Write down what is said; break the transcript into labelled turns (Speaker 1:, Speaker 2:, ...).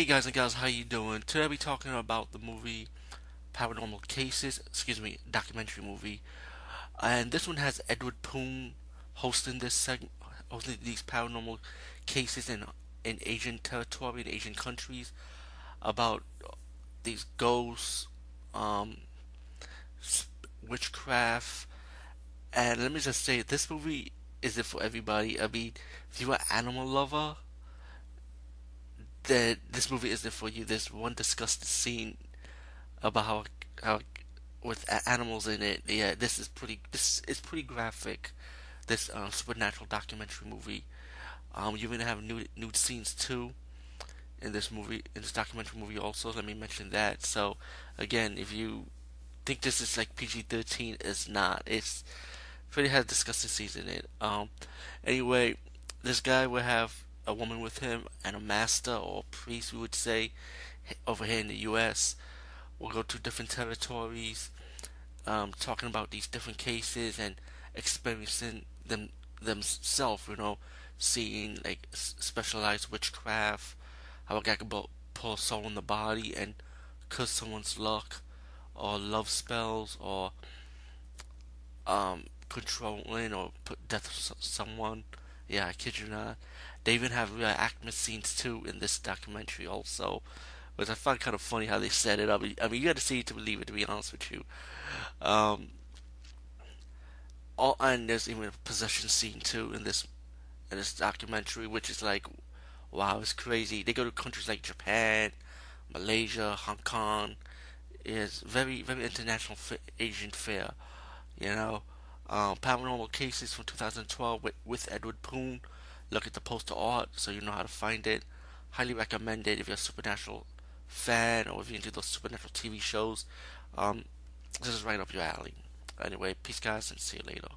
Speaker 1: Hey guys and gals, how you doing? Today I'll be talking about the movie Paranormal Cases, excuse me, documentary movie. And this one has Edward Poon hosting this segment, hosting these paranormal cases in in Asian territory, in Asian countries, about these ghosts, um, witchcraft, and let me just say, this movie isn't for everybody. I mean, if you're an animal lover, that this movie isn't for you. There's one disgusting scene about how how with animals in it. Yeah, this is pretty. This is pretty graphic. This uh, supernatural documentary movie. Um, you're gonna have nude nude scenes too in this movie in this documentary movie also. Let me mention that. So again, if you think this is like PG-13, it's not. It's pretty has disgusting scenes in it. Um, anyway, this guy will have a woman with him and a master or priest, we would say, over here in the U.S. We'll go to different territories, um, talking about these different cases and experiencing them themselves. You know, seeing like specialized witchcraft, how a guy can pull a soul in the body and curse someone's luck, or love spells, or um, controlling or put death of someone. Yeah, I kid you not. They even have reenactment scenes too in this documentary also, which I find kind of funny how they set it up. I mean, you got to see it to believe it. To be honest with you, um, all and there's even a possession scene too in this in this documentary, which is like, wow, it's crazy. They go to countries like Japan, Malaysia, Hong Kong. It's very very international Asian fair, you know. Um, Paranormal Cases from 2012 with, with Edward Poon. Look at the poster art so you know how to find it. Highly recommend it if you're a supernatural fan or if you're into those supernatural TV shows. Um, this is right up your alley. Anyway, peace guys and see you later.